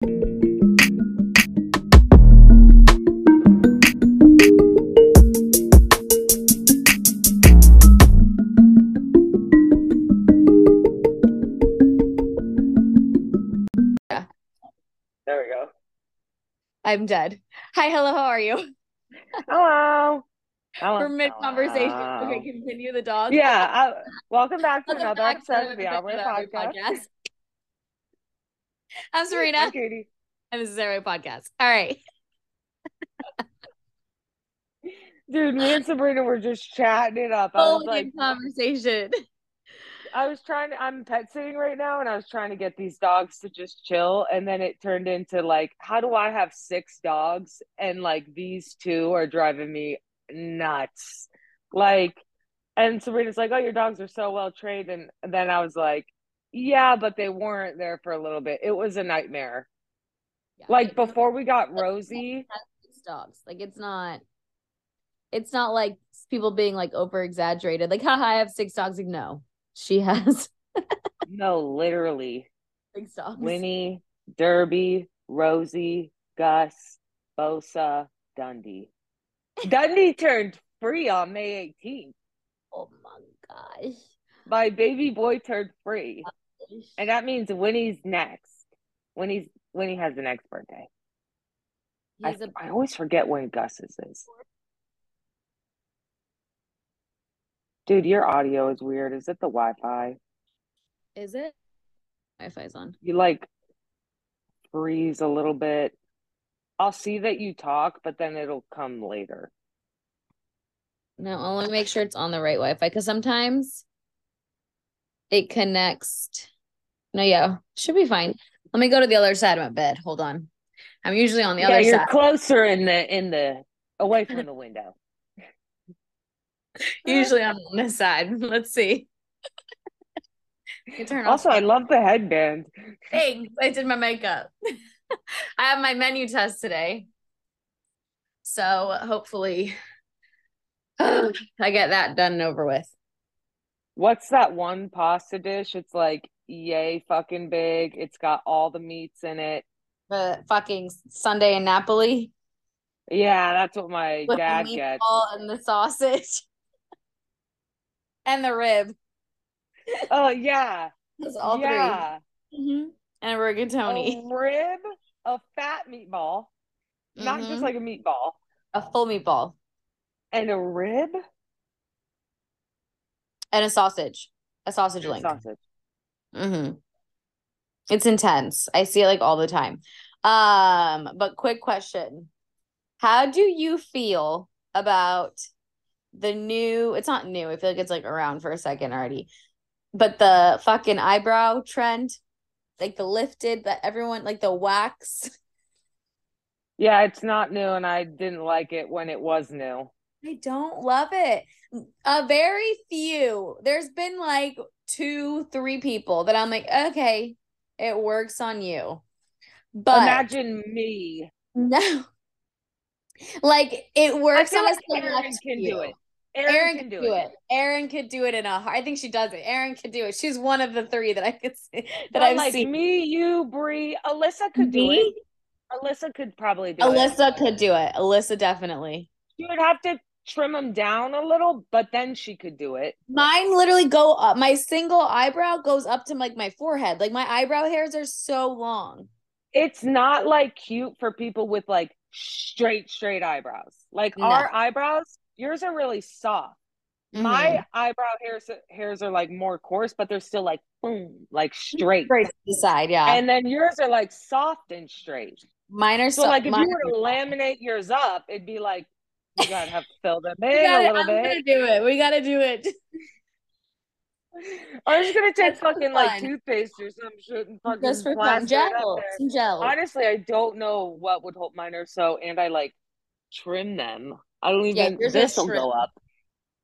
There we go. I'm dead. Hi, hello, how are you? Hello. Hello. We're mid conversation. Okay, continue the dog. Yeah. Uh, welcome back to Welcome another back to episode of the Hour Podcast. podcast. I'm Sabrina, I'm Katie. and this is our podcast. All right. Dude, me and Sabrina were just chatting it up. I was like, conversation. I was trying to, I'm pet sitting right now and I was trying to get these dogs to just chill. And then it turned into like, how do I have six dogs and like these two are driving me nuts? Like, and Sabrina's like, oh, your dogs are so well trained. And then I was like, yeah, but they weren't there for a little bit. It was a nightmare. Yeah, Like before we got Rosie, dogs. Like it's not. It's not like people being like over exaggerated. Like, haha, I have six dogs. Like, no, she has no, literally, six dogs. Winnie, Derby, Rosie, Gus, Bosa, Dundee. Dundee turned free on May 18th. Oh my gosh. My baby boy turned free. And that means Winnie's next. Winnie's Winnie has the next birthday. I, He's always forget when Gus's is. Dude, your audio is weird. Is it the Wi-Fi? is it? Wi-Fi's on. You like freeze a little bit. I'll see that you talk, but then it'll come later. No, I want to make sure it's on the right Wi-Fi because sometimes it connects. No, yeah, should be fine. Let me go to the other side of my bed. Hold on. I'm usually on the other side. yeah, other you're side. closer in the in the away from the window. Usually I'm on this side. Let's see. You turn off. Also, I love the headband. Thanks. I did my makeup. I have my menu test today. So hopefully I get that done and over with. What's that one pasta dish? It's like yay fucking big. It's got all the meats in it. The fucking Sunday in Napoli Yeah, that's what my with dad the gets. meatball and the sausage and the rib. Oh yeah. That's all yeah. 3 Mm-hmm. And rigatoni. A rib, a fat meatball, not just Mhm. like a meatball, a full meatball and a rib and a sausage. A sausage and link. sausage. Mm-hmm. It's intense. I see it like all the time. Um, but quick question. How do you feel about the new, it's not new, I feel like it's like around for a second already. But the fucking eyebrow trend, like the lifted that everyone like the wax. Yeah, it's not new, and I didn't like it when it was new. I don't love it. A very few. There's been like two, three people that I'm like, okay, it works on you. But Imagine me. no. Like it works on a like Aaron can few. do it. Aaron, Aaron, can do it. Aaron could do it in a heart. I think she does it. Aaron could do it. She's one of the three that I could see that But I've like seen. me, you, Bree, Alyssa could do it. Alyssa could probably do it. Alyssa could do it. Alyssa definitely. She would have to trim them down a little, but then she could do it. Mine literally go up. My single eyebrow goes up to like my forehead. Like my eyebrow hairs are so long. It's not like cute for people with like straight, straight eyebrows. Like No. our eyebrows, yours are really soft. Mhm. My eyebrow hairs hairs are like more coarse, but they're still like boom, like straight. straight to the side, yeah. And then yours are like soft and straight. mine are So, so like if you were to laminate yours up, it'd be like you gotta have to fill them in We a gotta- little I'm bit. gonna do it. We gotta do it. I'm just gonna take for fucking like toothpaste or some shit and fucking Just for fun. Gel. Some gel. Honestly, I don't know what would hold mine or so, and I like trim them. I don't Yeah, even. yours this will go up.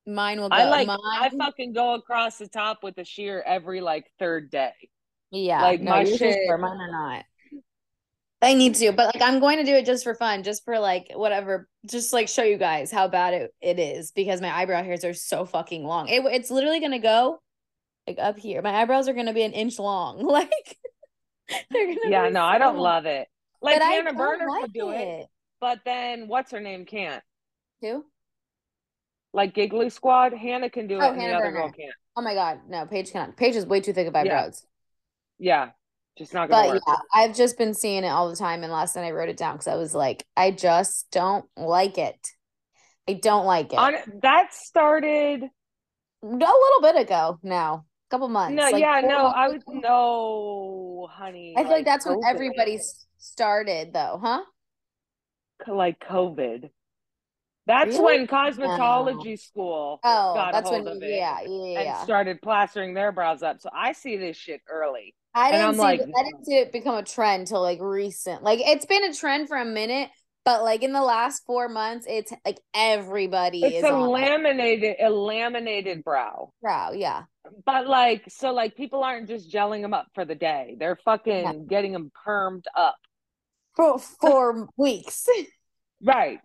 Mine will go. I like. Mine, I fucking go across the top with a shear every like third day. yeah. like, no, my shit- Mine are not. I need to, but like I'm going to do it just for fun, just for like whatever, just like show you guys how bad it, it is because my eyebrow hairs are so fucking long. It, it's literally gonna go like up here. My eyebrows are gonna be an inch long. Like they're gonna yeah, no, I don't love it. Like but Hannah Berner like could do it. it. but then what's her name can't. Who? Like Giggly Squad, Hannah can do oh, it, Oh, and Hannah the other girl can't. Oh my god, no, Paige cannot. Paige is way too thick of eyebrows. Yeah, just not gonna But work. yeah, I've just been seeing it all the time. And last night I wrote it down because I was like, I just don't like it. I don't like it. On that started. a little bit ago now, a couple months. No, like yeah, no, months I was no, honey. I feel like that's when everybody started, though, huh? like COVID. That's Really? when cosmetology school Oh, got that's a when, hold of it yeah, yeah, and yeah. started plastering their brows up. So I see this shit early. I and didn't I'm see, like, it- I didn't see it become a trend till like recent. Like it's been a trend for a minute, but like in the last four months, it's like everybody It's is a on it. laminated, a laminated brow. Brow, yeah. But like, so like people aren't just gelling them up for the day. They're fucking getting them permed up. For four weeks. Right.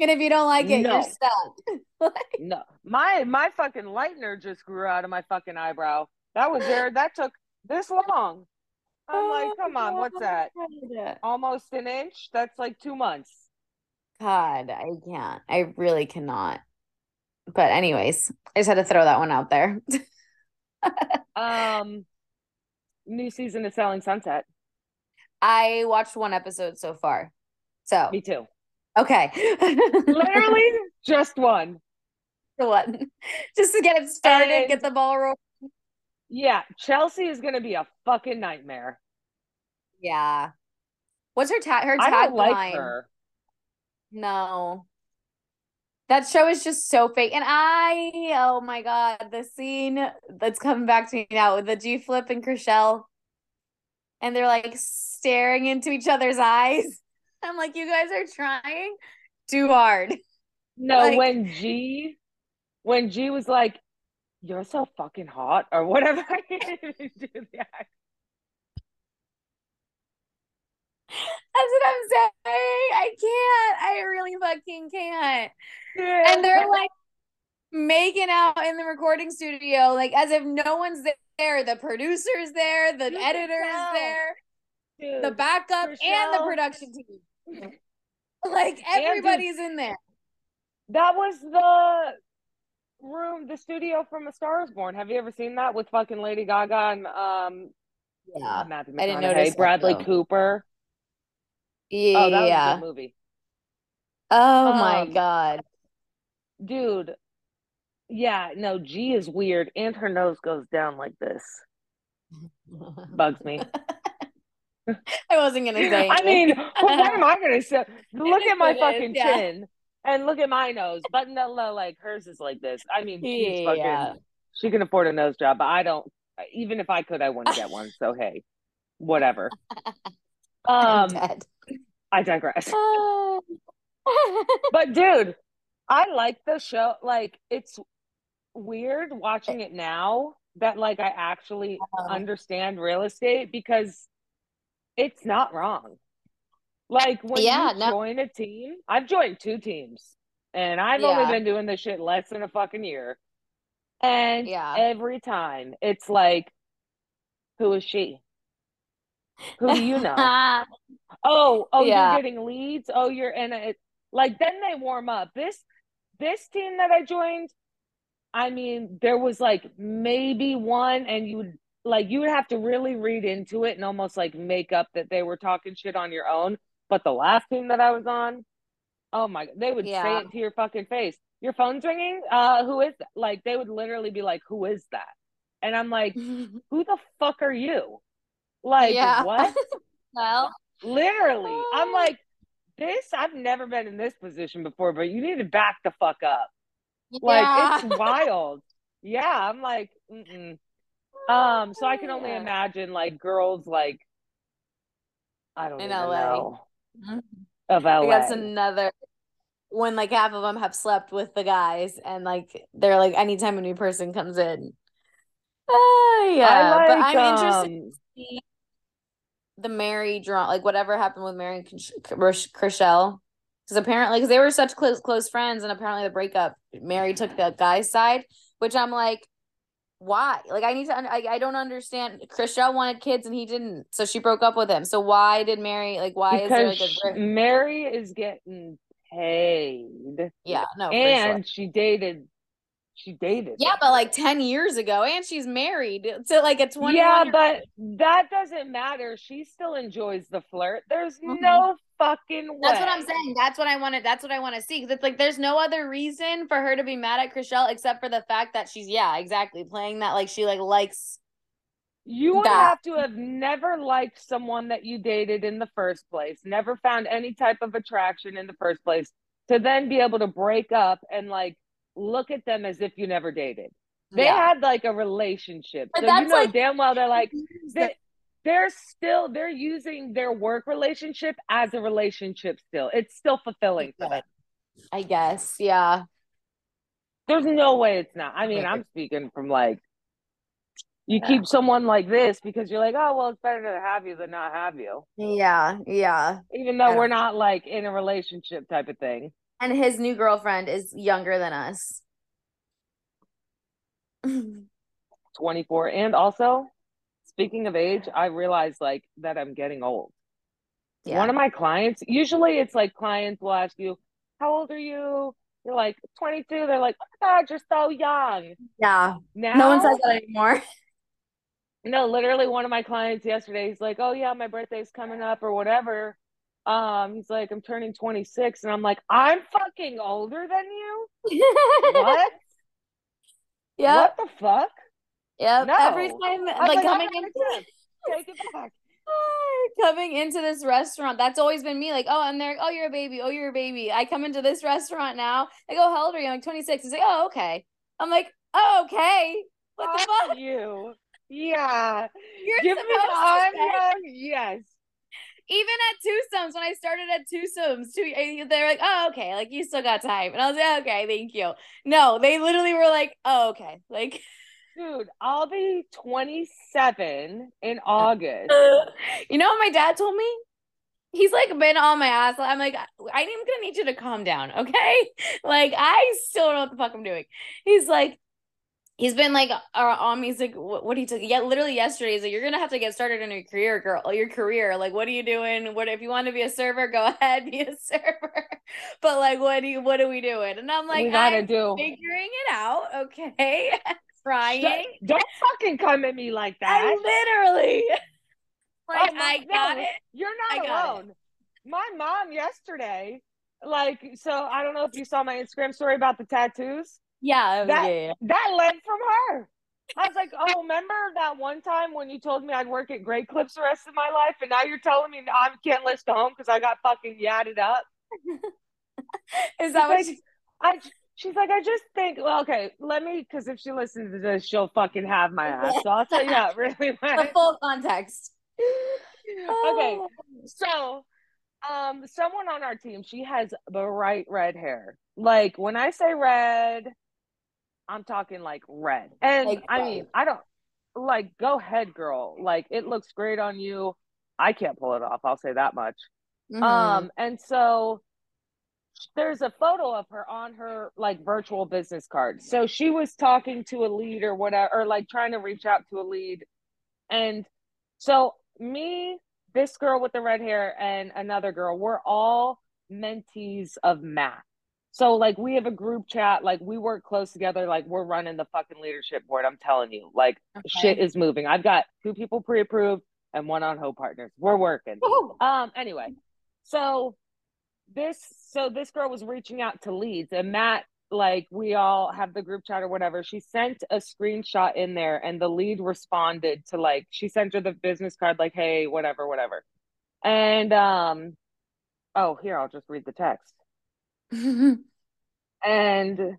And if you don't like it, No. you're stuck. No, my my fucking lightener just grew out of my fucking eyebrow. That was there. That took this long. I'm like, Oh, come on, what's that? Almost an inch? That's like two months. God, I can't. I really cannot. But anyways, I just had to throw that one out there. Um, new season of Selling Sunset. I watched one episode so far. So, Me too. okay. Literally just one. one. Just to get it started, And- get the ball rolling. Yeah, Chelsea is gonna be a fucking nightmare. Yeah. What's her tag? Her like tagline? her. No. That show is just so fake. And I, oh my God, the scene that's coming back to me now with the G Flip and Chrishell. And they're like staring into each other's eyes. I'm like, you guys are trying too hard. No, Like- when G, when G was like, "You're so fucking hot" or whatever. I can't do. That's what I'm saying. I can't. I really fucking can't. Yeah. And they're like making out in the recording studio, like as if no one's there. The producer's there, the You can editor is there, Dude, the backup, and the production team. Like everybody's in there. that was the room, the studio from A Star Is Born. Have you ever seen that with fucking Lady Gaga and um Yeah. Matthew I didn't notice that, Bradley though. Cooper? Yeah. Oh, that was a movie. oh my Um, God. Dude, yeah, no, G is weird, and her nose goes down like this. Bugs me. I wasn't gonna say I mean, well, what am I gonna say? Look at my what it is, fucking yeah. chin and look at my nose. But no, no, like hers is like this. I mean, she's fucking. She can afford a nose job, but I don't. Even if I could, I wouldn't get one. So hey, whatever. Um. I digress. Oh. But dude, I like the show. Like it's weird watching it now that like I actually Uh-huh. understand real estate because it's not wrong. Like when Yeah, you no- join a team, I've joined two teams and I've Yeah. only been doing this shit less than a fucking year. And Yeah. every time it's like, who is she? Who do you know? Oh, oh, Yeah. you're getting leads. Oh, you're in it. Like then they warm up. This this team that I joined, I mean, there was like maybe one, and you would like you would have to really read into it and almost like make up that they were talking shit on your own. But the last team that I was on, oh my, they would say it to your fucking face. Your phone's ringing. Uh, who is that? Like they would literally be like, "Who is that?" And I'm like, "Who the fuck are you?" Like Yeah. what? well, Literally. I'm Oh. like, this, I've never been in this position before, but you need to back the fuck up. Like, it's wild. Yeah. I'm like, mm-mm. Um, so I can only Yeah. imagine like girls like, I don't In LA. know Mhm. of LA. That's another when like half of them have slept with the guys and like they're like anytime a new person comes in. Oh yeah, I but I'm interested um, to see the Mary draw like whatever happened with Mary and Chrishell because apparently because they were such close close friends and apparently the breakup Mary took the guy's side which I'm like why? Like I need to I, I don't understand. Chrishell wanted kids and he didn't. So she broke up with him. So why did Mary? like why because is there like a Mary is getting paid. Yeah, no. And sure. she dated she dated. Yeah, but like 10 years ago and she's married to like a 20 Yeah, but that doesn't matter. She still enjoys the flirt. There's mm-hmm. no fucking way. That's what I'm saying. That's what I wanted. That's what I want to see. Cause it's like there's no other reason for her to be mad at Chrishell except for the fact that she's yeah, exactly playing that like she like likes you would that. have to have never liked someone that you dated in the first place, never found any type of attraction in the first place, to then be able to break up and like look at them as if you never dated. They yeah. had like a relationship. But so you know like, damn well they're like they, they're still they're using their work relationship as a relationship still. It's still fulfilling for them. I guess. Yeah. There's no way it's not. I mean, I'm speaking from like you yeah. keep someone like this because you're like, oh well, it's better to have you than not have you. Yeah, yeah. Even though we're not like in a relationship type of thing. And his new girlfriend is younger than us. 24. And also, speaking of age, I realized like that I'm getting old. Yeah. One of my clients, usually it's like clients will ask you, How old are you? You're like 22. They're like, Oh my God, you're so young. Yeah. Now, no one says that anymore. no, literally one of my clients yesterday, he's like, Oh yeah, my birthday's coming up or whatever. Um, he's like, I'm turning 26, and I'm like, I'm fucking older than you. what? Yeah. What the fuck? Yeah. No. Every time, like, like coming into take it back. coming into this restaurant, that's always been me. Like, oh, and they're, oh, you're a baby. Oh, you're a baby. I come into this restaurant now. I go, how old are you? I'm like 26. He's like, oh, okay. I'm like, oh, okay. What the fuck? You. Yeah. You're Give me I'm young. Yes even at twosomes when I started at twosomes, two eh, they're like, oh okay, like you still got time, and I was like, okay, thank you. No, they literally were like, oh okay, like. Dude, I'll be 27 in August. you know what my dad told me? He's like been on my ass. I'm like, I'm gonna need you to calm down, okay? Like, I still don't know what the fuck I'm doing. He's like, he's been like uh, on me. He's like, what, what he took? Yeah, literally yesterday. He's like, you're gonna have to get started in your career, girl. Your career. Like, what are you doing? What if you want to be a server? Go ahead, be a server. but like, what do you? What are we doing? And I'm like, we gotta I'm do figuring it out. Okay, trying. Don't, don't fucking come at me like that. I literally. Like, oh, I got no, it. You're not alone. It. My mom yesterday, like, so I don't know if you saw my Instagram story about the tattoos. Yeah, that, yeah, yeah. that led from her. I was like, oh, remember that one time when you told me I'd work at Great Clips the rest of my life, and now you're telling me I can't list home because I got fucking yadded up. Is that what? Like, I she's like, I just think, well, okay, let me, because if she listens to this, she'll fucking have my ass. So I'll tell you that really. The full context. okay, so um, someone on our team, she has bright red hair. Like when I say red, I'm talking like red. And like I mean, I don't like go ahead, girl. Like it looks great on you. I can't pull it off. I'll say that much. Mm-hmm. Um, and so there's a photo of her on her like virtual business card. So she was talking to a lead or whatever, or like trying to reach out to a lead. And so me, this girl with the red hair, and another girl, we're all mentees of Matt. So like we have a group chat, like we work close together, like we're running the fucking leadership board. I'm telling you, like okay. shit is moving. I've got two people pre-approved and one on Hope Partners. We're working. Ooh. Um anyway, so this so this girl was reaching out to leads and Matt like we all have the group chat or whatever. She sent a screenshot in there and the lead responded to like she sent her the business card like hey, whatever, whatever. And um oh, here I'll just read the text. and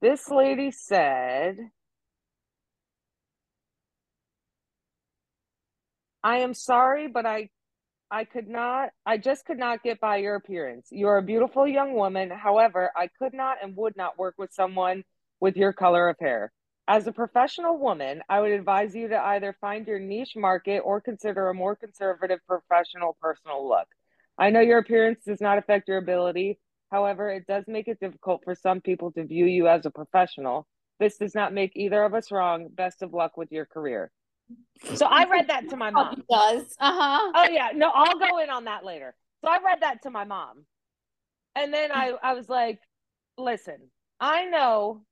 this lady said, I am sorry, but I I could not I just could not get by your appearance. You're a beautiful young woman. However, I could not and would not work with someone with your color of hair. As a professional woman, I would advise you to either find your niche market or consider a more conservative professional personal look. I know your appearance does not affect your ability, However, it does make it difficult for some people to view you as a professional. This does not make either of us wrong. Best of luck with your career. So I read that to my mom. It does. Uh-huh. Oh yeah, no, I'll go in on that later. So I read that to my mom. And then I I was like, listen, I know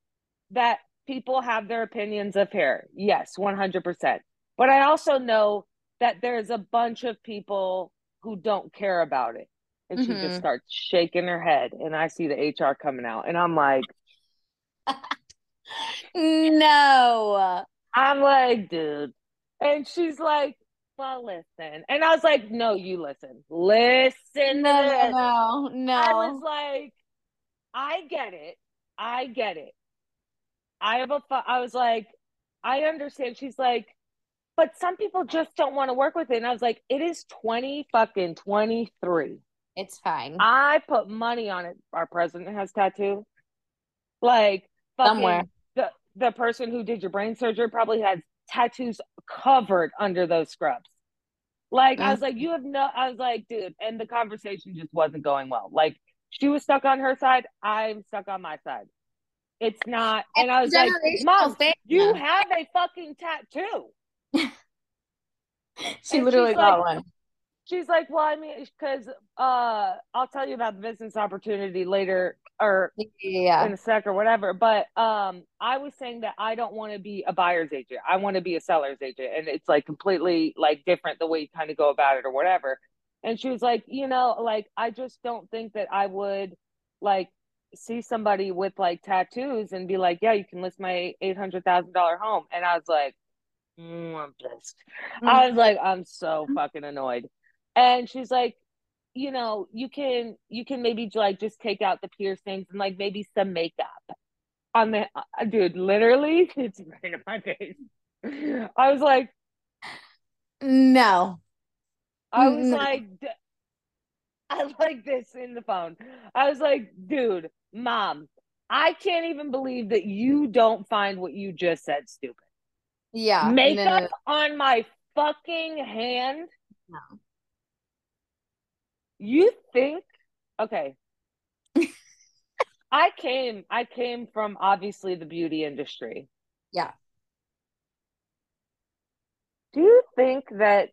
that people have their opinions of hair. Yes, 100%. But I also know that there's a bunch of people who don't care about it. And mm-hmm. she just mm-hmm. starts shaking her head and I see the HR coming out and I'm like No. I'm like, dude. And she's like, well, listen. And I was like, no, you listen. Listen no, No, no. I was like, I get it. I get it. I have a, I was like, I understand. She's like, but some people just don't want to work with it. And I was like, it is 20 fucking 23. It's fine. I put money on it. Our president has tattoo. Like somewhere. The the person who did your brain surgery probably has tattoos covered under those scrubs. Like mm-hmm. I was like, you have no I was like, dude, and the conversation just wasn't going well. Like she was stuck on her side, I'm stuck on my side. It's not and, and I was like, Mom, you have a fucking tattoo. she and literally got like, one. She's like, well, I mean, because uh, I'll tell you about the business opportunity later or yeah. in a sec or whatever. But um, I was saying that I don't want to be a buyer's agent. I want to be a seller's agent, and it's like completely like different the way you kind of go about it or whatever. And she was like, you know, like I just don't think that I would like see somebody with like tattoos and be like, yeah, you can list my eight hundred thousand dollar home. And I was like, mm, I'm pissed. Mm-hmm. I was like, I'm so fucking annoyed. And she's like, you know, you can you can maybe like just take out the piercings and like maybe some makeup on the uh, dude. Literally, it's right in my face. I was like, no. I was no. like, I like this in the phone. I was like, dude, mom, I can't even believe that you don't find what you just said stupid. Yeah. Makeup no, no, on my fucking hand. You think okay. I came I came from obviously the beauty industry. Yeah. Do you think that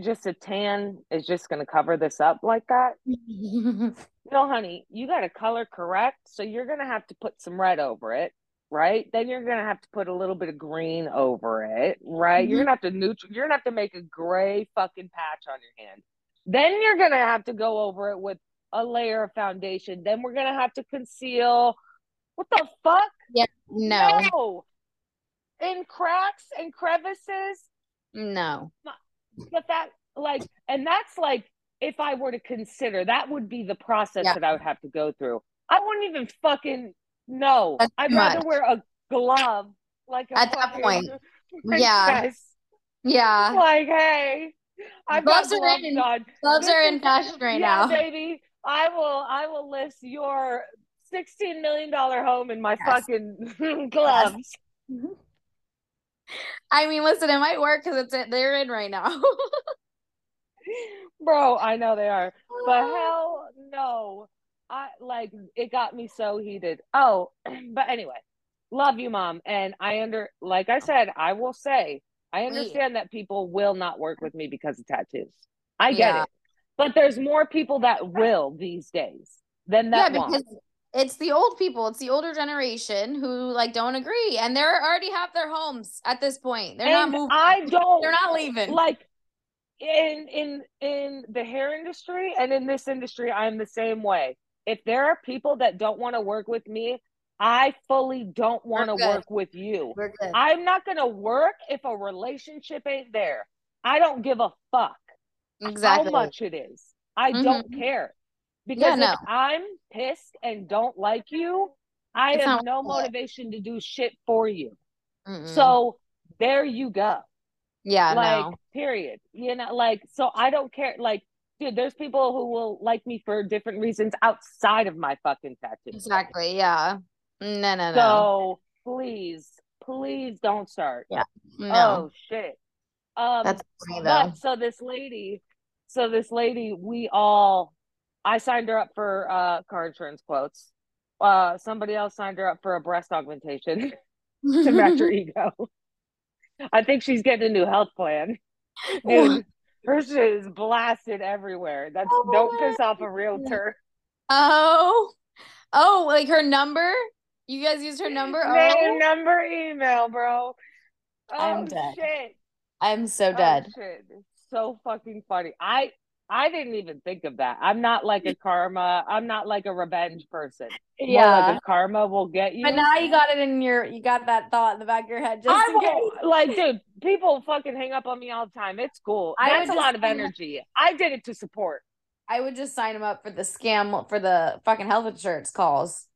just a tan is just going to cover this up like that? no, honey, you got to color correct, so you're going to have to put some red over it right? Then you're gonna have to put a little bit of green over it, right? Mm-hmm. You're gonna have to neutral. You're gonna have to make a gray fucking patch on your hand. Then you're gonna have to go over it with a layer of foundation. Then we're gonna have to conceal. What the fuck? Yeah, no. no. In cracks and crevices. No. But that like, and that's like, if I were to consider, that would be the process yeah. that I would have to go through. I wouldn't even fucking no, That's I'd rather wear a glove like a at that point. Yeah, yeah. Like, hey, I've gloves got gloves are in, on. Gloves this are in fashion right yeah, now, baby. I will. I will list your sixteen million dollar home in my yes. fucking gloves. Yes. I mean, listen, it might work because it's they're in right now. Bro, I know they are, but hell no. I like it got me so heated. Oh, but anyway, love you, mom. And I under like I said, I will say I understand that people will not work with me because of tattoos. I get yeah. it. But there's more people that will these days than that. Yeah, because it's the old people, it's the older generation who like don't agree and they're already have their homes at this point. They're and not moving. I don't they're not leaving. Like in in in the hair industry and in this industry, I'm the same way if there are people that don't want to work with me, I fully don't want to work with you. I'm not going to work if a relationship ain't there. I don't give a fuck exactly. how much it is. I mm-hmm. don't care. Because yeah, no. if I'm pissed and don't like you, I it's have no motivation to do shit for you. Mm-mm. So there you go. Yeah, like no. period. You know, like so I don't care. Like dude, there's people who will like me for different reasons outside of my fucking tattoo. Exactly. Yeah. No, no, no. So please, please don't start. Yeah. No. Oh shit. Um That's funny, though. But, so this lady, so this lady, we all I signed her up for uh car insurance quotes. Uh somebody else signed her up for a breast augmentation. to match her ego. I think she's getting a new health plan. Dude, her shit is blasted everywhere. That's oh, don't piss off a realtor. Oh, oh, like her number? You guys used her number? Name, oh. number, email, bro. Oh, I'm dead. Shit. I'm so oh, dead. Oh, shit. So fucking funny. I I didn't even think of that. I'm not like a karma. I'm not like a revenge person. Yeah, like karma will get you. But now you got it in your, you got that thought in the back of your head. Just I will, like, dude, people fucking hang up on me all the time. It's cool. That's a lot of energy. I did it to support. I would just sign them up for the scam for the fucking health insurance calls,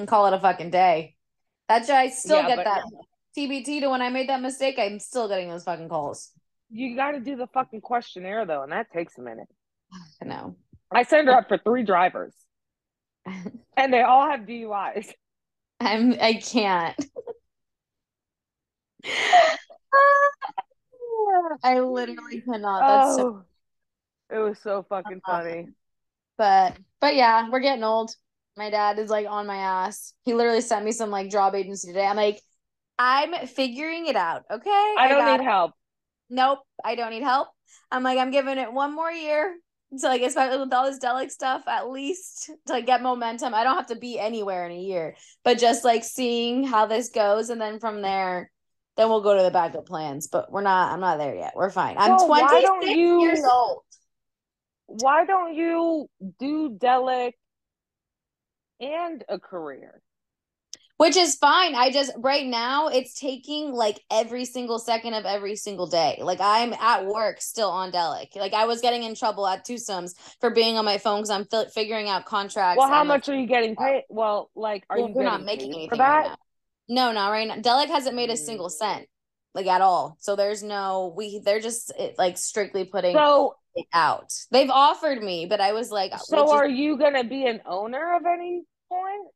and call it a fucking day. That I still yeah, get that TBT to when I made that mistake. I'm still getting those fucking calls you got to do the fucking questionnaire though, and that takes a minute. I know. I send her up for three drivers, and they all have DUIs. I'm. I can't. I literally cannot. That's oh, so. It was so fucking funny. But but yeah, we're getting old. My dad is like on my ass. He literally sent me some like job agency today. I'm like, I'm figuring it out. Okay. I, I don't need help nope, I don't need help. I'm like, I'm giving it one more year to like, especially with all this Delic stuff, at least to like get momentum. I don't have to be anywhere in a year, but just like seeing how this goes, and then from there, then we'll go to the backup plans. But we're not. I'm not there yet. We're fine. I'm well, 26 you, years old. Why don't you do Delic and a career? which is fine. I just right now it's taking like every single second of every single day. Like I'm at work still on Delic. Like I was getting in trouble at Twosomes for being on my phone because I'm fi- figuring out contracts. Well, how much are you getting paid? Well, like are well, you? We're not making anything for that. Right no, not right now. Delic hasn't made a single mm. cent, like at all. So there's no we. They're just it, like strictly putting so out. They've offered me, but I was like, so are you gonna be an owner of any point?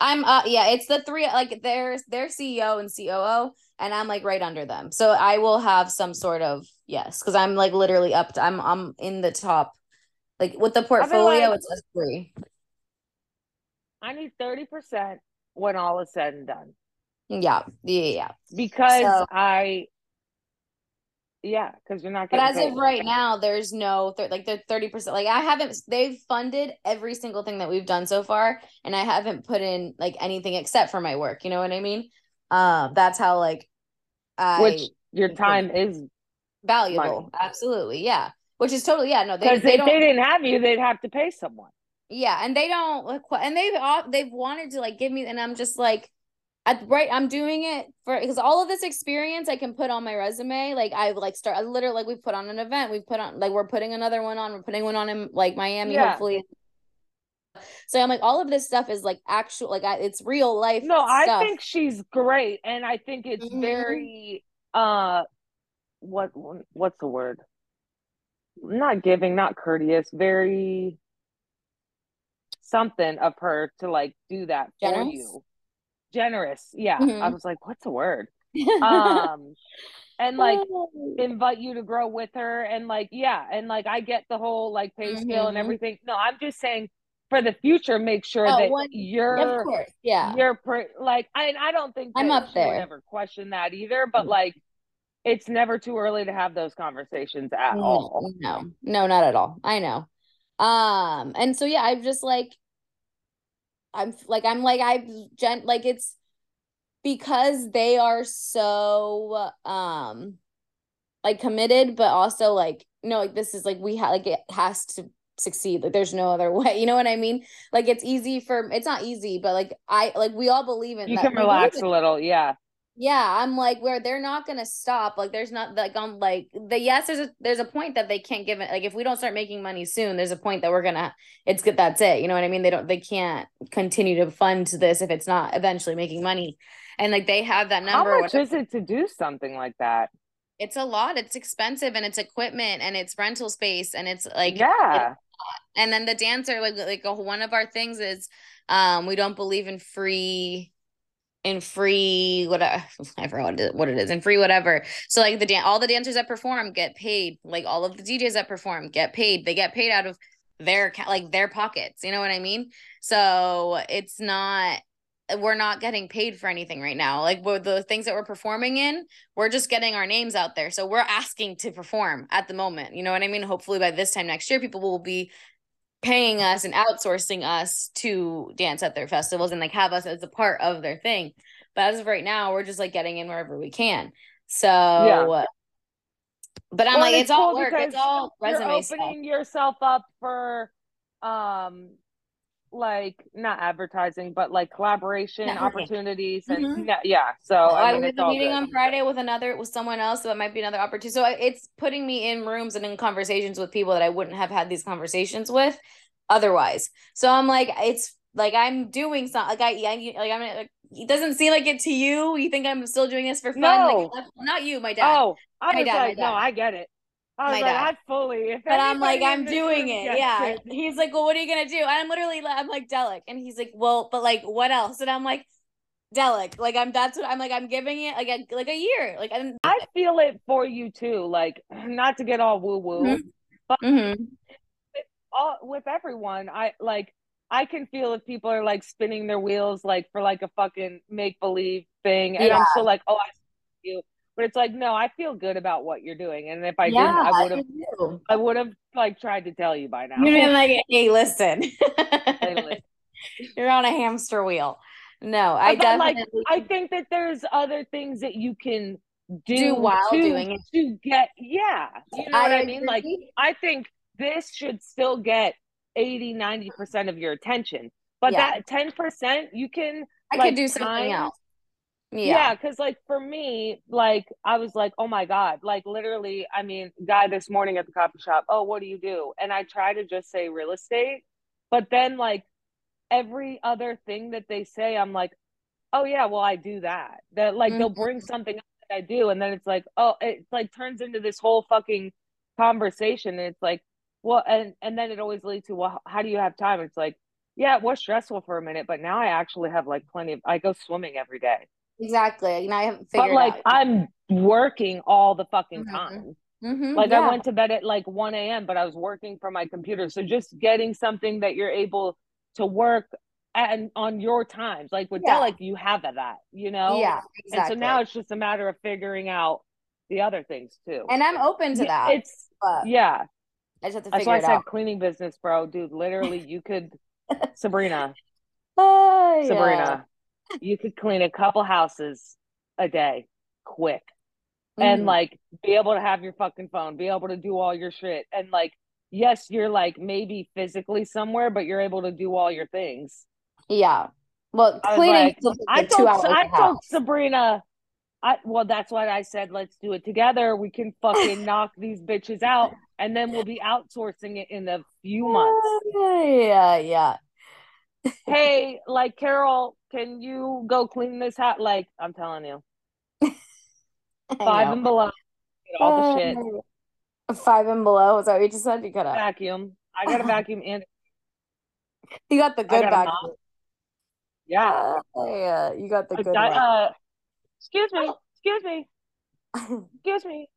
I'm uh yeah, it's the three like there's their CEO and COO and I'm like right under them. So I will have some sort of yes, because I'm like literally up to I'm I'm in the top. Like with the portfolio, like, it's three. I need 30% when all is said and done. Yeah, yeah, yeah. Because so, I yeah, because you're not. But as of right now, there's no th- like the thirty percent. Like I haven't. They've funded every single thing that we've done so far, and I haven't put in like anything except for my work. You know what I mean? Um, that's how like. I Which your time is valuable. Money. Absolutely, yeah. Which is totally yeah. No, they, they, if they didn't have you, they'd have to pay someone. Yeah, and they don't. And they've they've wanted to like give me, and I'm just like at right i'm doing it for because all of this experience i can put on my resume like i like start I literally like we put on an event we put on like we're putting another one on we're putting one on in like miami yeah. hopefully so i'm like all of this stuff is like actual like I, it's real life no stuff. i think she's great and i think it's mm-hmm. very uh what what's the word not giving not courteous very something of her to like do that Generous? for you generous. Yeah. Mm-hmm. i was like what's the word? Um and like oh. invite you to grow with her and like yeah and like i get the whole like pay scale mm-hmm. and everything. No i'm just saying for the future make sure oh, that one, you're of course, yeah. you're pre- like i i don't think i'm up there. ever question that either but mm-hmm. like it's never too early to have those conversations at no, all. no no not at all. I know. Um and so yeah i'm just like I'm like I'm like I've gen like it's because they are so um like committed but also like no like this is like we have like it has to succeed like there's no other way you know what i mean like it's easy for it's not easy but like i like we all believe in you that. can relax a little yeah yeah i'm like where they're not gonna stop like there's not like i'm like the yes there's a there's a point that they can't give it like if we don't start making money soon there's a point that we're gonna it's good that's it you know what i mean? They don't they can't continue to fund this if it's not eventually making money. And like they have that number how much is it to do something like that? It's a lot it's expensive and it's equipment and it's rental space and it's like yeah. it's and then the dancer like like one of our things is um we don't believe in free in free uh, whatever I forgot what it is in free whatever. So like the dan- all the dancers that perform get paid. Like all of the DJs that perform get paid. They get paid out of their like their pockets. You know what I mean? So it's not we're not getting paid for anything right now. Like the things that we're performing in, we're just getting our names out there. So we're asking to perform at the moment. You know what I mean? Hopefully by this time next year, people will be paying us and outsourcing us to dance at their festivals and like have us as a part of their thing. But as of right now, we're just like getting in wherever we can. So yeah. But I'm well, like, it's, it's all work. It's all resume You're opening stuff. yourself up for um like not advertising, but like collaboration Networking. opportunities and mm-hmm. yeah. So I, I mean, was a meeting good. on Friday with another with someone else, so it might be another opportunity. So it's putting me in rooms and in conversations with people that I wouldn't have had these conversations with otherwise. So I'm like, it's like I'm doing something. Like I, yeah, like I'm. Like, it doesn't seem like it to you. You think I'm still doing this for fun? No. Like, not you, my dad. Oh, I my dad, my dad. no, I get it. I was my like, dad. I fully. but I'm like, I'm doing it. Yeah. It. He's like, well, what are you gonna do? And I'm literally, I'm like, Delic, and he's like, well, but like, what else? And I'm like, Delic. Like, I'm. That's what I'm like. I'm giving it like a like a year. Like, I, I feel it for you too. Like, not to get all woo woo, mm-hmm. but mm-hmm. all with everyone, I like. I can feel if people are like spinning their wheels like for like a fucking make believe thing, and yeah. I'm still like, oh, I see you but it's like no i feel good about what you're doing and if i yeah, didn't i would have i would have like tried to tell you by now. You mean like hey listen, hey, listen. you're on a hamster wheel. No i but definitely like i think that there's other things that you can do, do while to, doing it. to get yeah you know I what i mean? Like i think this should still get 80 90% of your attention but yeah. that 10% you can i like, could do something time, else yeah. Because yeah, like for me like i was like oh my god. Like literally i mean guy this morning at the coffee shop oh what do you do? And i try to just say real estate but then like every other thing that they say i'm like oh yeah well i do that. That like mm-hmm. they'll bring something up that i do and then it's like oh it like turns into this whole fucking conversation and it's like well and and then it always leads to well how do you have time? It's like yeah it was stressful for a minute but now i actually have like plenty of i go swimming every day Exactly. You know, I haven't figured But like out. I'm working all the fucking mm-hmm. time. Mm-hmm, like yeah. I went to bed at like 1 a.m., but I was working from my computer. So just getting something that you're able to work and on your times, like with yeah. like you have that, you know? Yeah. Exactly. And so now it's just a matter of figuring out the other things too. And I'm open to that. It's yeah. I just have to That's why I said cleaning business, bro. Dude, literally you could Sabrina. Oh, Sabrina you could clean a couple houses a day quick mm. and like be able to have your fucking phone, be able to do all your shit. And like, yes, you're like maybe physically somewhere, but you're able to do all your things. Yeah. Well, cleaning. Like, I told, I told Sabrina, I well, that's what I said. Let's do it together. We can fucking knock these bitches out, and then we'll be outsourcing it in a few months. Yeah, yeah hey, like Carol, can you go clean this hat? Like, I'm telling you. Five and below. all the shit. Five and below. Is that what you just said? You got a vacuum. I got a vacuum and you got the good vacuum. Yeah. Uh, yeah, you got the good one. Uh, excuse me. Excuse me. excuse me.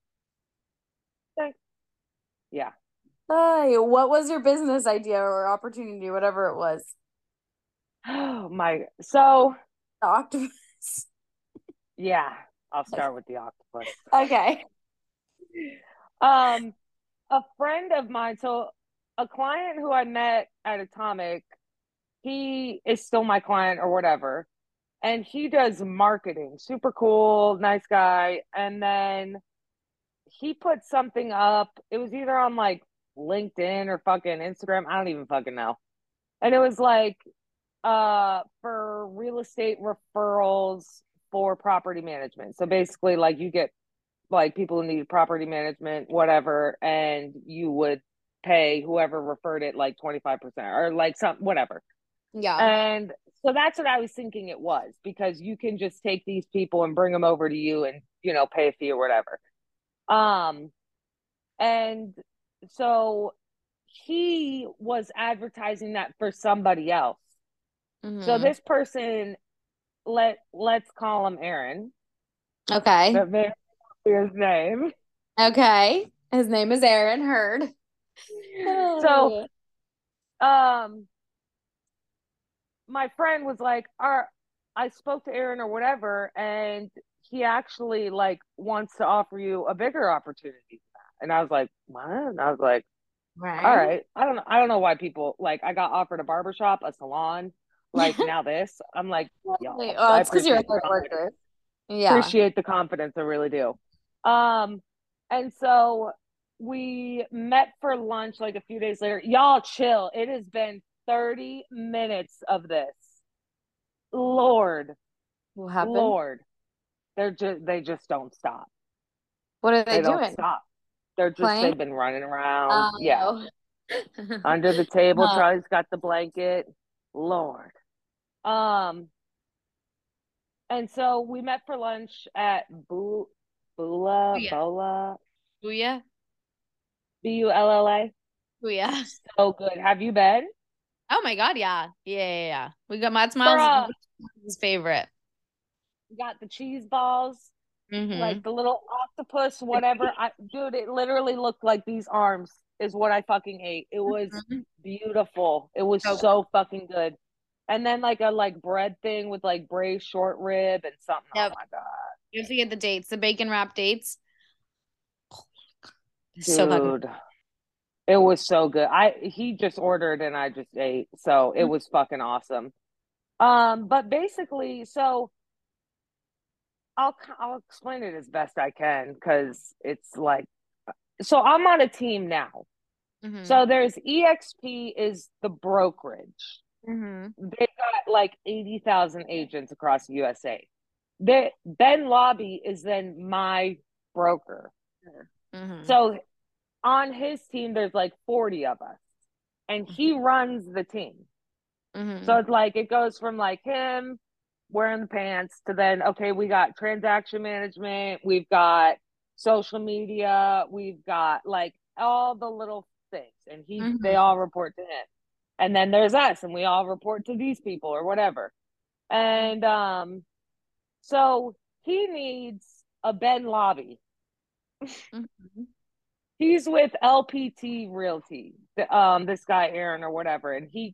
Thanks. Yeah. Hi, what was your business idea or opportunity, whatever it was? Oh my so the octopus. Yeah, I'll start with the octopus. Okay. Um a friend of mine, so a client who I met at Atomic, he is still my client or whatever. And he does marketing. Super cool, nice guy. And then he put something up. It was either on like LinkedIn or fucking Instagram. I don't even fucking know. And it was like uh for real estate referrals for property management. So basically like you get like people who need property management whatever and you would pay whoever referred it like 25% or like some whatever. Yeah. And so that's what I was thinking it was because you can just take these people and bring them over to you and you know pay a fee or whatever. Um and so he was advertising that for somebody else Mm-hmm. So this person, let let's call him Aaron. Okay. his name. Okay. His name is Aaron Heard. so, um, my friend was like, "Are I spoke to Aaron or whatever, and he actually like wants to offer you a bigger opportunity. And I was like, what? And I was like, right. all right. I don't. I don't know why people like I got offered a barbershop, a salon, like now this. I'm like, oh, it's because you're a hard worker. Yeah. Appreciate the confidence. I really do. Um, and so we met for lunch like a few days later. Y'all chill. It has been 30 minutes of this. Lord. What happened? Lord. They're just they just don't stop. What are they, they doing? stop. They're just Playing? they've been running around. Oh. Yeah. Under the table, huh. Charlie's got the blanket. Lord. Um and so we met for lunch at Boo Bula Booyah. Bola. Booyah B U L L A. Booyah so good. Have you been? Oh my god yeah. Yeah yeah, yeah. we got Matt Smiles his favorite. We got the cheese balls mm-hmm. like the little octopus whatever. I dude it literally looked like these arms is what I fucking ate. It was mm-hmm. beautiful. It was so, so fucking good and then like a like bread thing with like braised short rib and something. Oh yep. Oh my god! You have to get the dates, the bacon wrap dates. Oh Dude, so fucking. It was so good. I he just ordered and I just ate, so it mm-hmm. was fucking awesome. Um, but basically, so I'll I'll explain it as best I can because it's like, so I'm on a team now. Mm-hmm. So there's EXP is the brokerage. Mm-hmm. They've got like 80,000 agents across the USA. They, Ben Lobby is then my broker. Mm-hmm. So on his team, there's like 40 of us, and he mm-hmm. runs the team. Mm-hmm. So it's like it goes from like him wearing the pants to then, okay, we got transaction management, we've got social media, we've got like all the little things, and he they mm-hmm. all report to him and then there's us and we all report to these people or whatever. And um so he needs a ben lobby. Mm-hmm. he's with lpt realty um this guy aaron or whatever and he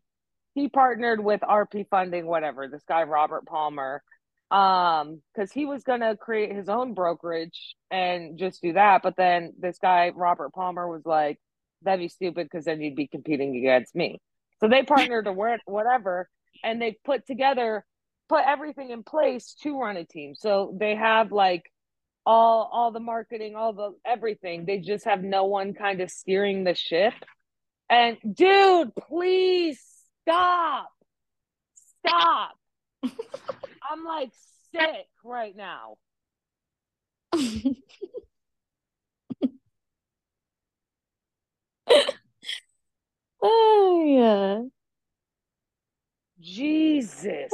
he partnered with rp funding whatever this guy robert palmer um because he was gonna create his own brokerage and just do that but then this guy robert palmer was like that'd be stupid because then you'd be competing against me so they partnered or whatever, and they put together, put everything in place to run a team. So they have like all all the marketing, all the everything. They just have no one kind of steering the ship. And dude, please stop. Stop. I'm like sick right now. Oh yeah. Jesus.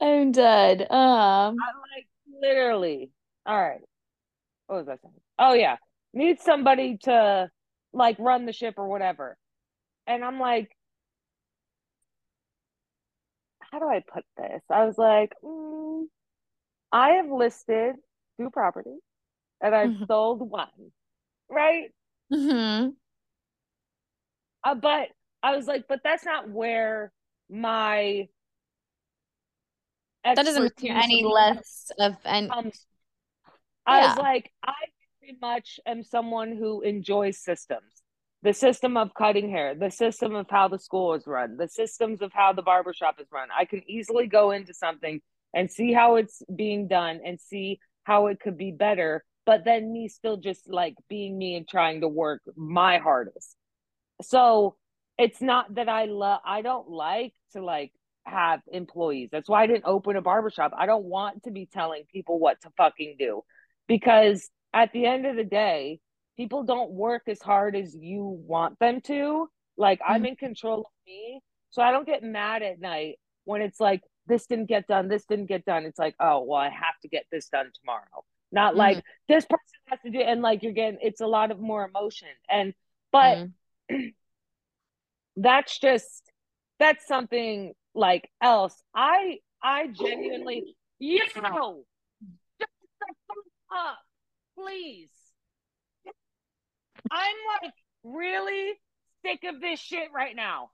I'm dead. Um I'm like literally. All right. What was I saying? Oh yeah. Need somebody to like run the ship or whatever. And I'm like, how do I put this? I was like, mm, I have listed two properties and I've mm-hmm. sold one, right? Mm-hmm. Uh, but I was like, but that's not where my that doesn't make you any less of any. Comes. I yeah. was like, I very much am someone who enjoys systems. The system of cutting hair, the system of how the school is run, the systems of how the barbershop is run. I can easily go into something and see how it's being done and see how it could be better but then me still just like being me and trying to work my hardest. So it's not that I love I don't like to like have employees. That's why I didn't open a barbershop. I don't want to be telling people what to fucking do because at the end of the day, people don't work as hard as you want them to. Like mm-hmm. I'm in control of me. So I don't get mad at night when it's like this didn't get done, this didn't get done. It's like, oh, well, I have to get this done tomorrow not mm-hmm. like this person has to do and like you're getting it's a lot of more emotion and but mm-hmm. that's just that's something like else i i genuinely yo shut the fuck up please i'm like really sick of this shit right now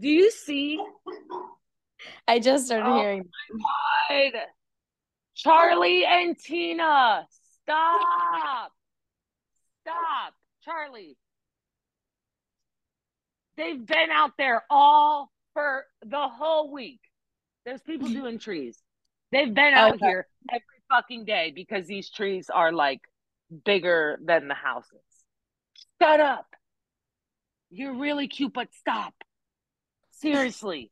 Do you see? I just started oh hearing. My God. Charlie and Tina, stop. Stop. Charlie. They've been out there all for the whole week. There's people doing trees. They've been out okay. here every fucking day because these trees are like bigger than the houses. Shut up. You're really cute, but stop. Seriously.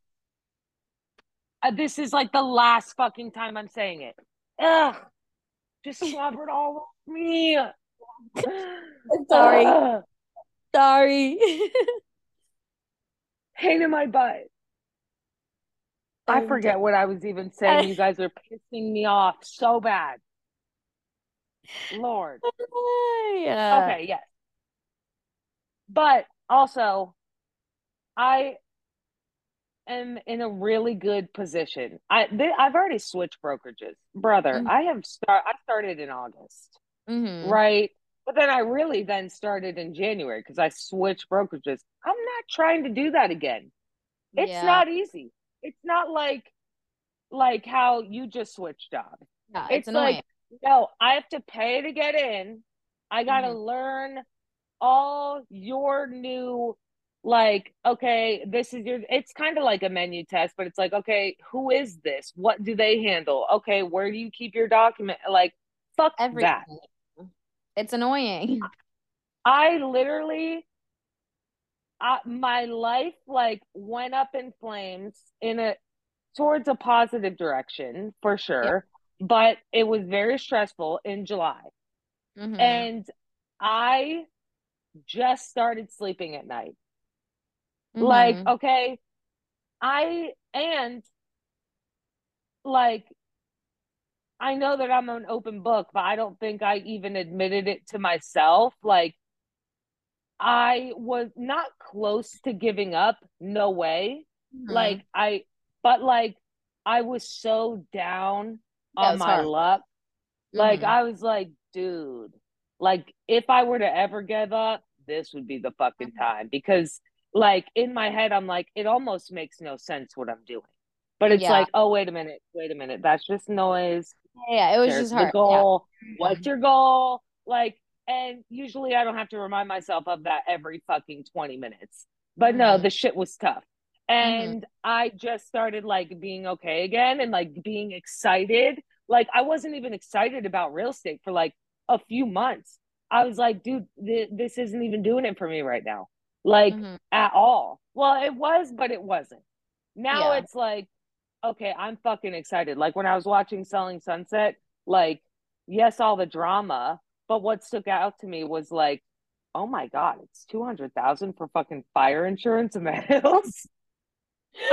uh, this is like the last fucking time I'm saying it. Ugh. Just slobbered all over me. Sorry. Ugh. Sorry. Pain in my butt. I forget what I was even saying. You guys are pissing me off so bad. Lord. yeah. Okay, yes. But also, I am in a really good position. I they, I've already switched brokerages, brother. Mm-hmm. I have start. I started in August, mm-hmm. right? But then I really then started in January because I switched brokerages. I'm not trying to do that again. It's yeah. not easy. It's not like like how you just switched jobs. Yeah, it's, it's like no, I have to pay to get in. I got to mm-hmm. learn all your new like okay this is your it's kind of like a menu test but it's like okay who is this what do they handle okay where do you keep your document like fuck Everything. that it's annoying i literally uh, my life like went up in flames in a towards a positive direction for sure yep. but it was very stressful in july mm-hmm. and i just started sleeping at night. Mm-hmm. Like, okay, I and like I know that I'm an open book, but I don't think I even admitted it to myself. Like I was not close to giving up, no way. Mm-hmm. Like I but like I was so down on my hard. luck. Like mm-hmm. I was like, dude, like if I were to ever give up, this would be the fucking mm-hmm. time because like in my head I'm like it almost makes no sense what I'm doing. But it's yeah. like, oh wait a minute, wait a minute, that's just noise. Yeah, it was There's just hard. The goal. Yeah. What's your goal? Like and usually I don't have to remind myself of that every fucking 20 minutes. But mm-hmm. no, the shit was tough. And mm-hmm. I just started like being okay again and like being excited. Like I wasn't even excited about real estate for like a few months. I was like, dude, th- this isn't even doing it for me right now, like mm-hmm. at all. Well, it was, but it wasn't. Now yeah. it's like, okay, I'm fucking excited. Like when I was watching Selling Sunset, like, yes, all the drama, but what stuck out to me was like, oh my god, it's two hundred thousand for fucking fire insurance in the hills.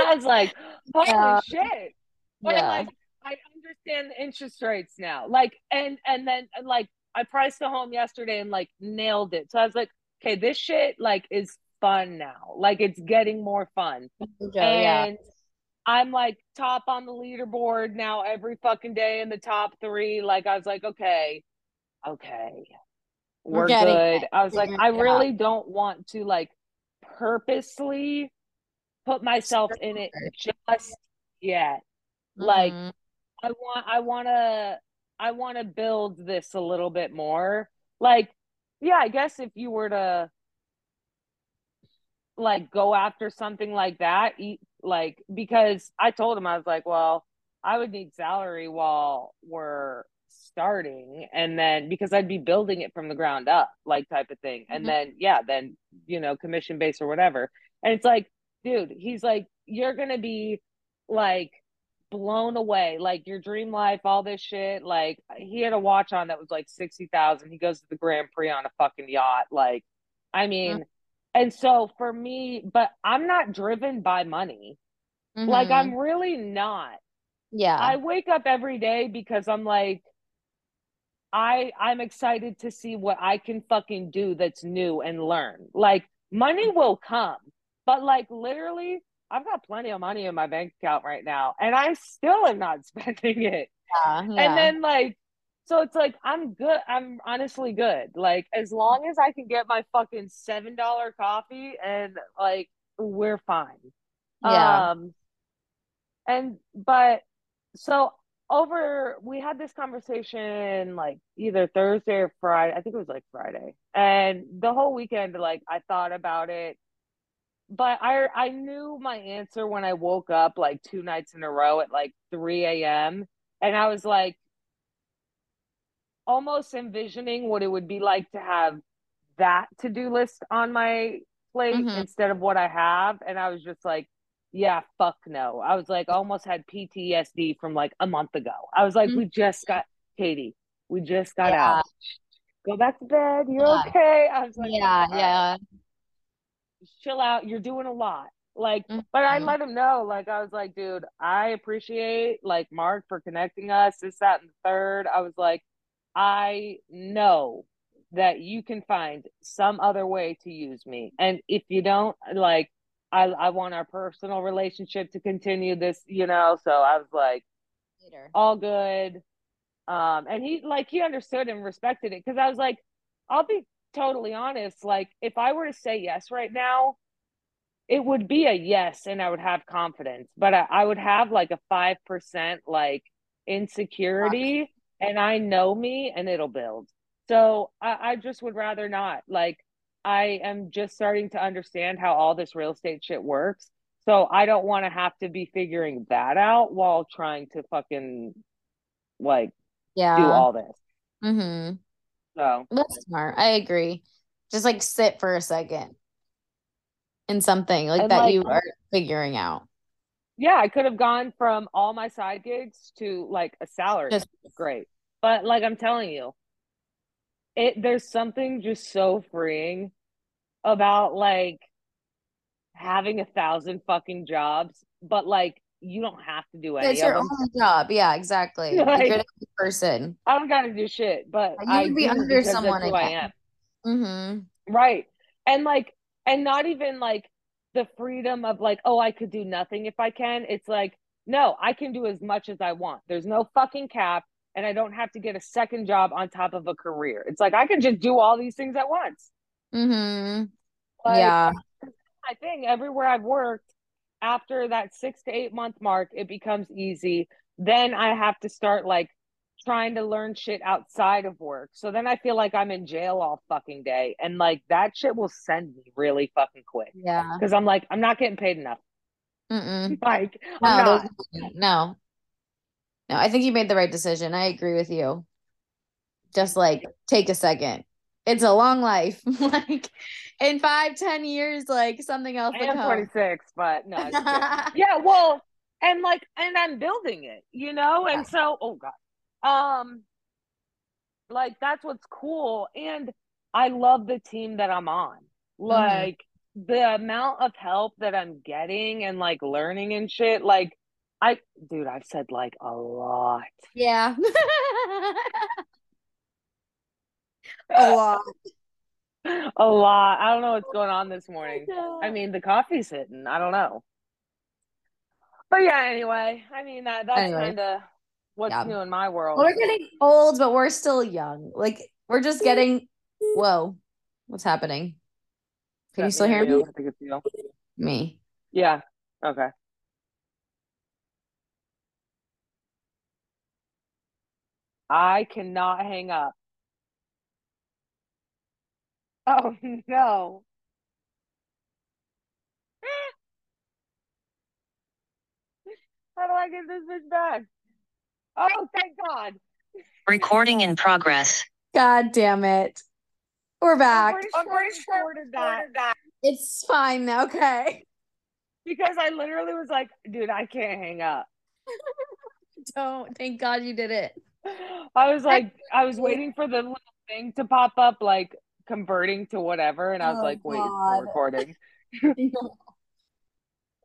I was like, holy yeah. shit! But yeah. like, I understand the interest rates now. Like, and and then like I priced a home yesterday and like nailed it. So I was like, okay, this shit like is fun now. Like it's getting more fun. And yeah. I'm like top on the leaderboard now every fucking day in the top three. Like I was like, okay, okay, we're, we're good. It. I was like, I really don't want to like purposely put myself in it just yet. Mm-hmm. Like I want I want to I want to build this a little bit more. Like, yeah, I guess if you were to like go after something like that, like because I told him I was like, well, I would need salary while we're starting and then because I'd be building it from the ground up, like type of thing. And mm-hmm. then yeah, then you know, commission based or whatever. And it's like, dude, he's like, you're gonna be like blown away. Like your dream life, all this shit. Like he had a watch on that was like sixty thousand. He goes to the Grand Prix on a fucking yacht. Like, I mean, mm-hmm. and so for me, but I'm not driven by money. Mm-hmm. Like I'm really not. Yeah. I wake up every day because I'm like, I I'm excited to see what I can fucking do that's new and learn. Like money will come, but like literally I've got plenty of money in my bank account right now, and I still am not spending it. Yeah, yeah. And then like, so it's like I'm good. I'm honestly good. Like as long as I can get my fucking seven dollar coffee, and like we're fine. Yeah. Um, and but so over we had this conversation like either Thursday or Friday. I think it was like Friday. And the whole weekend, like I thought about it. But I I knew my answer when I woke up like two nights in a row at like 3 a.m. And I was like almost envisioning what it would be like to have that to-do list on my plate Mhm. instead of what I have. And I was just like, yeah, fuck no. I was like, almost had PTSD from like a month ago. I was like, Mhm. we just got Katie, we just got Yeah. out. Go back to bed. You're Yeah. okay. I was like, Yeah, "All right, yeah. Chill out. You're doing a lot. Like, but I let him know. Like, I was like, dude, I appreciate like Mark for connecting us. This, that, and the third. I was like, I know that you can find some other way to use me. And if you don't, like, I I want our personal relationship to continue this, you know. So I was like, Later. all good. Um, and he like he understood and respected it because I was like, I'll be totally honest. Like, if I were to say yes right now, it would be a yes, and I would have confidence, but I, I would have like a five percent like insecurity, and I know me, and it'll build. So I, I just would rather not. Like, I am just starting to understand how all this real estate shit works. So I don't want to have to be figuring that out while trying to fucking like Yeah. do all this. Mm-hmm. So That's smart. I agree. Just like sit for a second in something like And, that like- you are figuring out. yeah, I could have gone from all my side gigs to like a salary. Just Great. But like I'm telling you, it there's something just so freeing about like having a thousand fucking jobs, but like you don't have to do it. it's your only job. Yeah, exactly. Like, you're the person. I don't gotta do shit, but You I be under someone who I am. Mm-hmm. Right. And like, and not even like the freedom of like, oh, I could do nothing if I can. It's like, no, I can do as much as I want. There's no fucking cap, and I don't have to get a second job on top of a career. It's like I can just do all these things at once. Mm-hmm. Like, yeah. I think everywhere I've worked, after that six to eight month mark, it becomes easy. Then I have to start like trying to learn shit outside of work. So then I feel like I'm in jail all fucking day. And like that shit will send me really fucking quick. Yeah. Because I'm like, I'm not getting paid enough. Mm-mm. Like, No, no. No, I think you made the right decision. I agree with you. Just like take a second. It's a long life. like in five, ten years, like something else I am come. 26, but no. yeah, well, and like, and I'm building it, you know? And so, oh God. Um, like that's what's cool. And I love the team that I'm on. Like the amount of help that I'm getting and like learning and shit, like I dude, I've said like a lot. Yeah. a lot. A lot. I don't know what's going on this morning. I mean, the coffee's hitting. I don't know. But yeah, anyway, I mean that that's Anyway. kind of what's Yeah. new in my world. We're getting old, but we're still young. Like we're just getting whoa. What's happening? Can you still hear me? I you. Me. Yeah. Okay. I cannot hang up. Oh no. How do I get this bitch back? Oh, thank God. Recording in progress. God damn it. We're back. I'm pretty sure I recorded that It's fine now. Okay. because I literally was like, dude, I can't hang up. Don't. Thank God you did it. I was like, I was waiting for the little thing to pop up, like converting to whatever, and I was Oh, like, wait, still recording.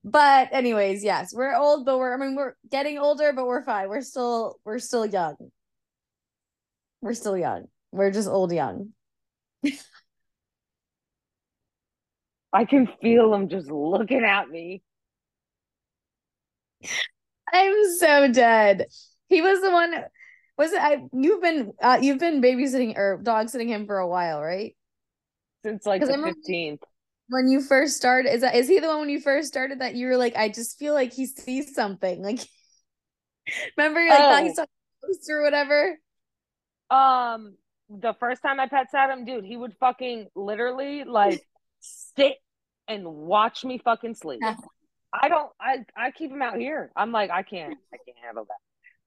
But anyways, yes, we're old, but we're I mean we're getting older, but we're fine. We're still we're still young. We're still young. We're just old young. I can feel them just looking at me. I'm so dead. He was the one was it I you've been uh you've been babysitting or dog sitting him for a while, right? Since like the fifteenth. when you first started is that is he the one when you first started that you were like i just feel like he sees something like remember you like thought he Oh. saw a ghost or whatever Um, the first time I pet sat him, dude, he would fucking literally like sit and watch me fucking sleep. I don't. I I keep him out here. I'm like, I can't. I can't handle that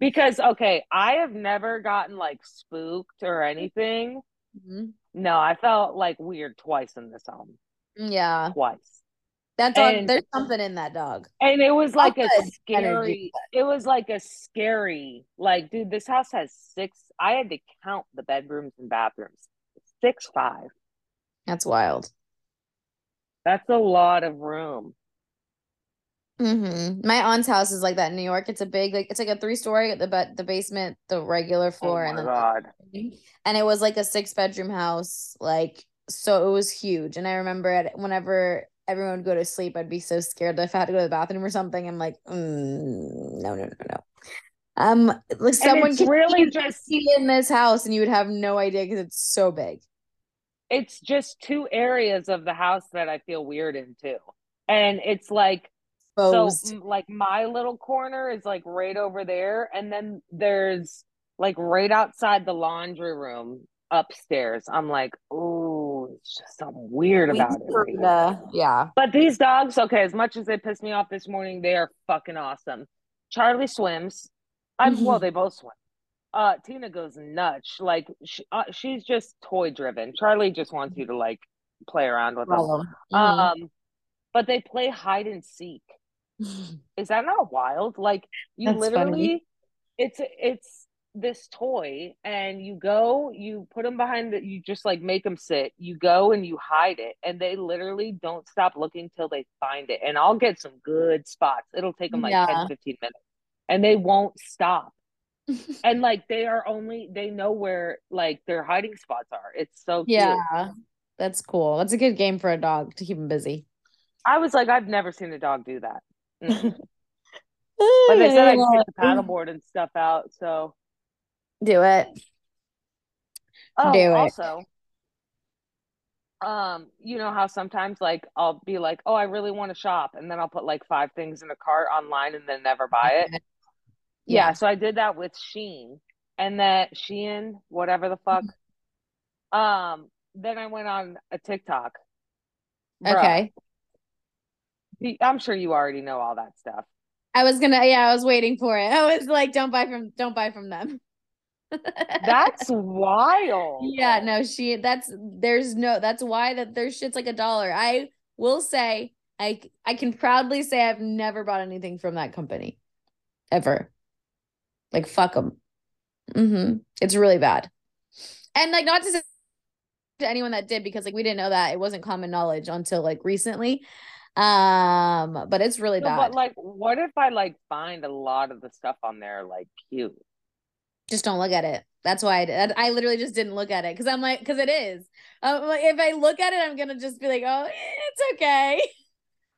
because okay, I have never gotten like spooked or anything. Mhm. No, I felt like weird twice in this home. yeah Twice. that's all And- there's something in that dog And it was like a scary, energy. it was like a scary, like, dude, this house has six. I had to count the bedrooms and bathrooms. Six, five. that's wild That's a lot of room. Hmm my aunt's house is like that in new york. It's a big like it's like a three story the but the basement the regular Oh floor my and then God. and it was like a six bedroom house like so it was huge. And i remember it whenever everyone would go to sleep i'd be so scared that if i had to go to the bathroom or something i'm like mm, no no no no. Um like someone could really just- be in this house and you would have no idea because it's so big. It's just two areas of the house that I feel weird in too. And it's like, Exposed. m- like my little corner is like right over there. And then there's like right outside the laundry room upstairs. I'm like, oh, it's just something weird We about it. right heard, here. yeah But these dogs, okay, as much as they pissed me off this morning, they are fucking awesome. Charlie swims. I'm well, they both swim. Uh, Tina goes nuts. Like she, uh, she's just toy driven. Charlie just wants you to like play around with them. Problem. Um, but they play hide and seek. Is that not wild? Like you That's funny. literally, it's it's this toy, and you go, you put them behind the, you just like make them sit. You go and you hide it, and they literally don't stop looking till they find it. And I'll get some good spots. It'll take them like Yeah. 10, 15 minutes, and they won't stop. And like they are only they know where like their hiding spots are. It's so cute. yeah that's cool that's a good game for a dog to keep him busy I was like, I've never seen a dog do that. Mm. But they said I take the paddleboard and stuff out. So, do it oh, Do it. also, um, you know how sometimes like I'll be like, oh, I really want to shop, and then I'll put like five things in a cart online and then never buy it. Yeah, so I did that with Sheen, and that Shein, whatever the fuck. Um, then I went on a TikTok. Bruh, okay I'm sure you already know all that stuff. I was gonna, yeah, I was waiting for it. I was like, don't buy from, don't buy from them. That's wild. yeah, no, she, that's, there's no, that's why that their shit's like a dollar. I will say, I, I can proudly say I've never bought anything from that company ever. Like, fuck them. Mm-hmm. It's really bad. And like, not to say to anyone that did, because like, we didn't know that it wasn't common knowledge until like recently. Um, but it's really No, bad. but like, what if I like find a lot of the stuff on there like cute? just don't look at it. That's why I did. I literally just didn't look at it because I'm like, because it is. Um, like if I look at it, I'm gonna just be like, oh, it's okay.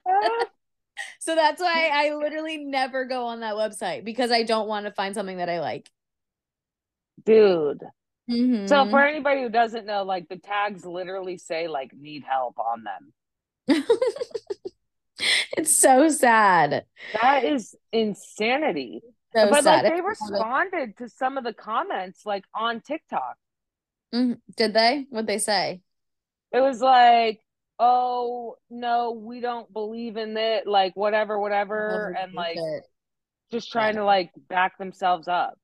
Ah, So that's why I literally never go on that website because I don't want to find something that I like. Dude. So Mhm. for anybody who doesn't know, like the tags literally say like need help on them. it's so sad. That is insanity. So but sad. like they responded to some of the comments like on TikTok. Mhm. Did they? What'd they say? It was like, oh no, we don't believe in it, like whatever, whatever, and like Bullshit. just trying to like back themselves up.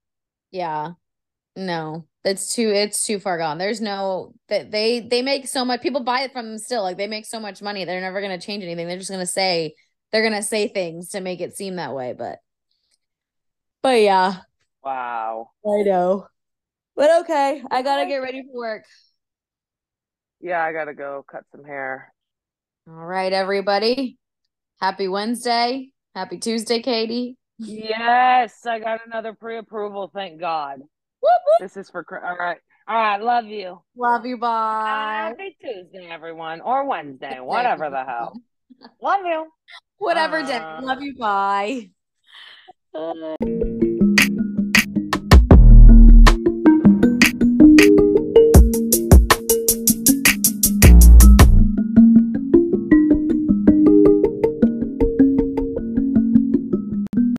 Yeah. No, it's too it's too far gone. There's no that they they make so much people buy it from them still. Like they make so much money. They're never gonna change anything. They're just gonna say they're gonna say things to make it seem that way. But but yeah, Wow. I know. But okay, I gotta get ready for work. Yeah, I gotta go cut some hair. All right, everybody. Happy Wednesday. Happy Tuesday, Katie. Yes, I got another pre-approval, thank God. This is for all right. All right, love you. Love you. Bye. Happy Tuesday, everyone, or Wednesday, whatever the hell. Love you. Whatever day. Uh, Love you. Bye. Bye.